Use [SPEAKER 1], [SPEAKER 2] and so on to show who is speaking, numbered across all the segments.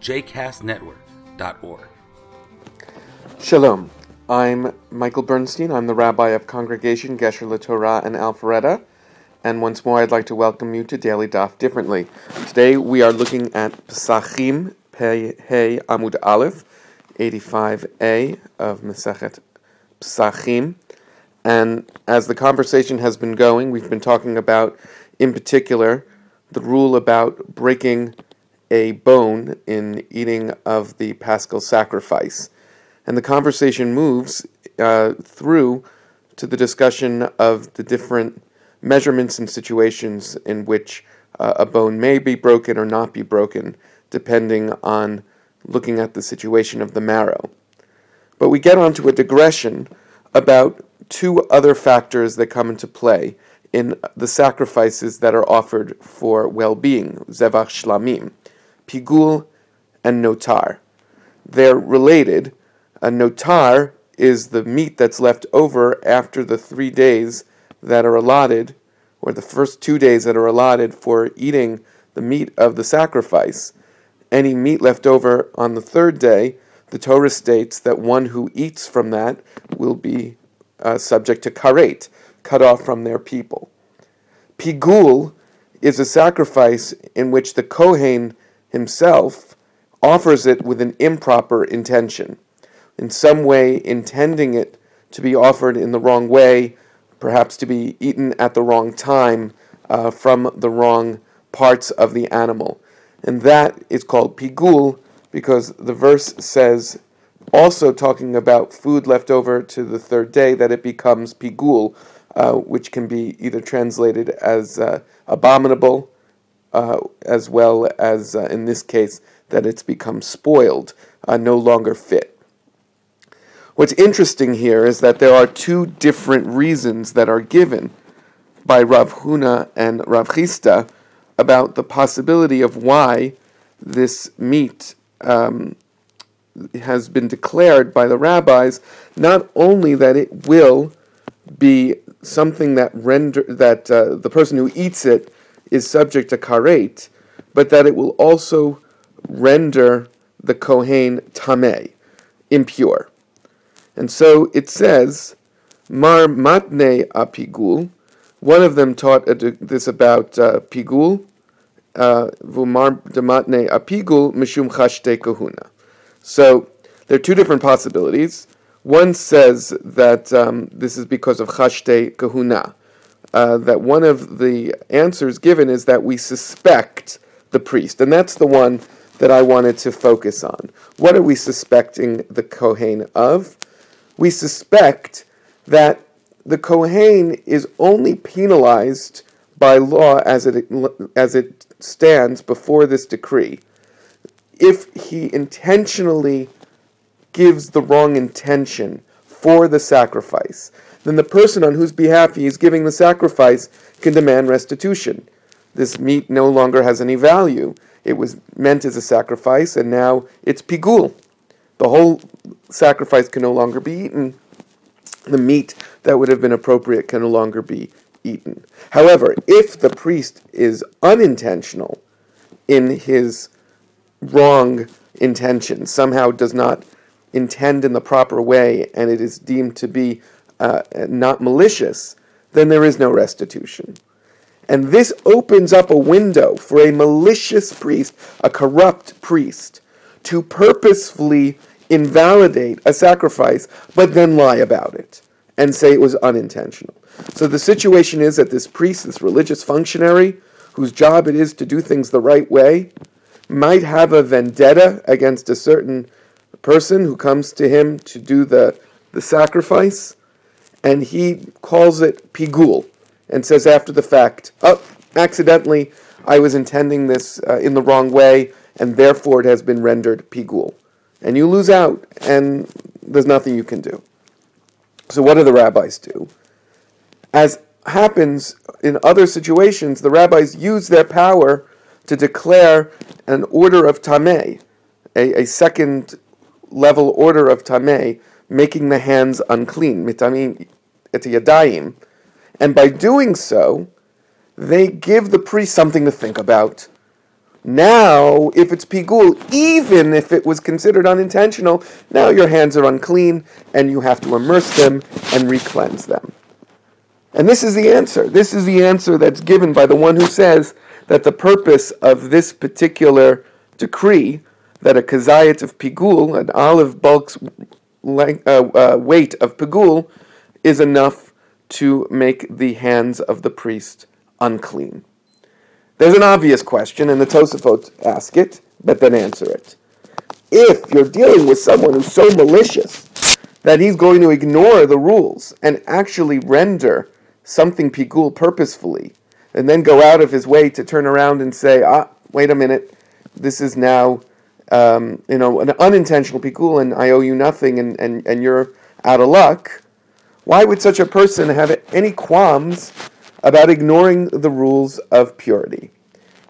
[SPEAKER 1] jcastnetwork.org.
[SPEAKER 2] Shalom. I'm Michael Bernstein. I'm the rabbi of Congregation Gesher LaTorah and Alpharetta. And once more, I'd like to welcome you to Daily Daf Differently. Today, we are looking at Pesachim, Pei Hey Amud Aleph, 85a of Mesechet Pesachim. And as the conversation has been going, we've been talking about, in particular, the rule about breaking a bone in eating of the paschal sacrifice. And the conversation moves uh, through to the discussion of the different measurements and situations in which uh, a bone may be broken or not be broken, depending on looking at the situation of the marrow. But we get onto a digression about two other factors that come into play in the sacrifices that are offered for well being, Zevach Shlamim, Pigul and Notar. They're related. A Notar is the meat that's left over after the three days that are allotted, or the first two days that are allotted for eating the meat of the sacrifice. Any meat left over on the third day, the Torah states that one who eats from that will be uh, subject to karet, cut off from their people. Pigul is a sacrifice in which the Kohen himself offers it with an improper intention, in some way intending it to be offered in the wrong way, perhaps to be eaten at the wrong time uh, from the wrong parts of the animal. And that is called pigul because the verse says, also talking about food left over to the third day, that it becomes pigul, uh, which can be either translated as uh, abominable, uh, as well as, uh, in this case, that it's become spoiled, uh, no longer fit. What's interesting here is that there are two different reasons that are given by Rav Huna and Rav Chisda about the possibility of why this meat um, has been declared by the rabbis, not only that it will be something that render that uh, the person who eats it is subject to karet, but that it will also render the kohen tameh, impure. And so it says, Mar matne apigul. One of them taught this about uh, pigul, uh, vumar dematne apigul mishum chashte kahuna. So there are two different possibilities. One says that um, this is because of chashte kahuna, uh, that one of the answers given is that we suspect the priest, and that's the one that I wanted to focus on. What are we suspecting the Kohen of? We suspect that the Kohen is only penalized by law as it, as it stands before this decree if he intentionally gives the wrong intention for the sacrifice, then the person on whose behalf he is giving the sacrifice can demand restitution. This meat no longer has any value. It was meant as a sacrifice, and now it's pigul. The whole sacrifice can no longer be eaten. The meat that would have been appropriate can no longer be eaten. However, if the priest is unintentional in his wrong intention, somehow does not intend in the proper way, and it is deemed to be uh, not malicious, then there is no restitution. And this opens up a window for a malicious priest, a corrupt priest, to purposefully invalidate a sacrifice, but then lie about it and say it was unintentional. So the situation is that this priest, this religious functionary, whose job it is to do things the right way, might have a vendetta against a certain person who comes to him to do the, the sacrifice, and he calls it pigul and says after the fact, oh, accidentally, I was intending this uh, in the wrong way, and therefore it has been rendered pigul. And you lose out, and there's nothing you can do. So, what do the rabbis do? As happens in other situations, the rabbis use their power to declare an order of tameh, a, a second level order of tameh, making the hands unclean, mitamim et yadayim. And by doing so, they give the priest something to think about. Now, if it's pigul, even if it was considered unintentional, now your hands are unclean and you have to immerse them and re-cleanse them. And this is the answer. This is the answer that's given by the one who says that the purpose of this particular decree, that a kazayit of pigul, an olive bulk's uh, uh, weight of pigul, is enough to make the hands of the priest unclean. There's an obvious question, and the Tosafot ask it, but then answer it. If you're dealing with someone who's so malicious that he's going to ignore the rules and actually render something pigul purposefully, and then go out of his way to turn around and say, ah, wait a minute, this is now, um, you know, an unintentional pigul, and I owe you nothing, and, and, and you're out of luck. Why would such a person have any qualms about ignoring the rules of purity?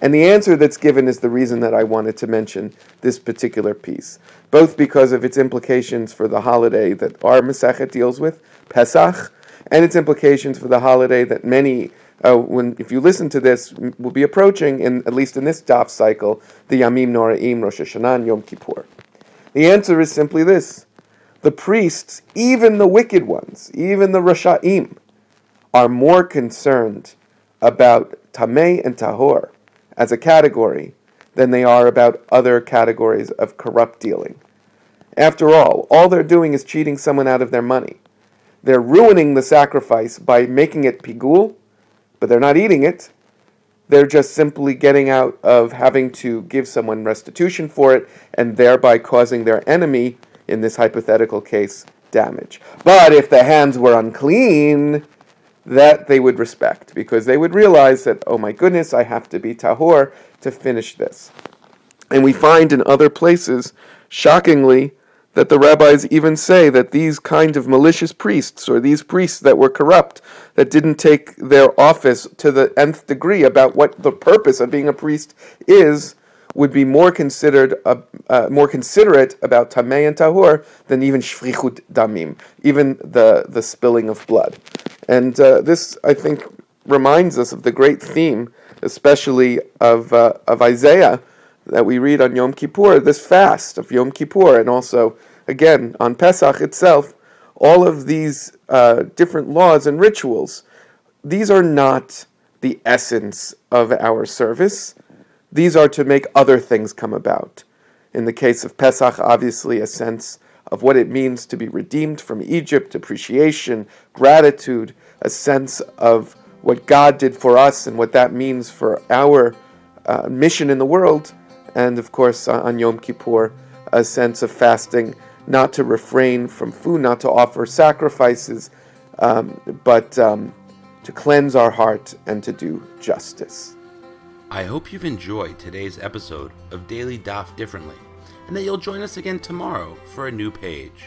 [SPEAKER 2] And the answer that's given is the reason that I wanted to mention this particular piece, both because of its implications for the holiday that our Masechet deals with, Pesach, and its implications for the holiday that many, uh, when if you listen to this, we'll be approaching, in at least in this daf cycle, the Yamim Noraim, Rosh Hashanah, Yom Kippur. The answer is simply this: the priests, even the wicked ones, even the Rashaim, are more concerned about Tameh and Tahor as a category than they are about other categories of corrupt dealing. After all, all they're doing is cheating someone out of their money. They're ruining the sacrifice by making it pigul, but they're not eating it. They're just simply getting out of having to give someone restitution for it and thereby causing their enemy, in this hypothetical case, damage. But if the hands were unclean, that they would respect because they would realize that, oh my goodness, I have to be tahor to finish this. And we find in other places, shockingly, that the rabbis even say that these kind of malicious priests, or these priests that were corrupt, that didn't take their office to the nth degree about what the purpose of being a priest is, would be more considered, uh, uh, more considerate about tamei and tahor than even shfichut damim, even the the spilling of blood. And uh, this, I think, reminds us of the great theme, especially of uh, of Isaiah that we read on Yom Kippur, this fast of Yom Kippur, and also again on Pesach itself. All of these uh, different laws and rituals, these are not the essence of our service. These are to make other things come about. In the case of Pesach, obviously, a sense of what it means to be redeemed from Egypt, appreciation, gratitude, a sense of what God did for us and what that means for our uh, mission in the world, and of course, on Yom Kippur, a sense of fasting, not to refrain from food, not to offer sacrifices, um, but um, to cleanse our heart and to do justice.
[SPEAKER 1] I hope you've enjoyed today's episode of Daily Daf Differently, and that you'll join us again tomorrow for a new page.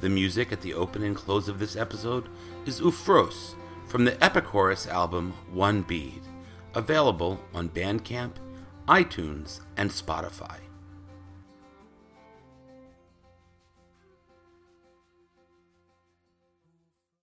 [SPEAKER 1] The music at the open and close of this episode is Ufros from the Epichorus album One Bead, available on Bandcamp, iTunes, and Spotify.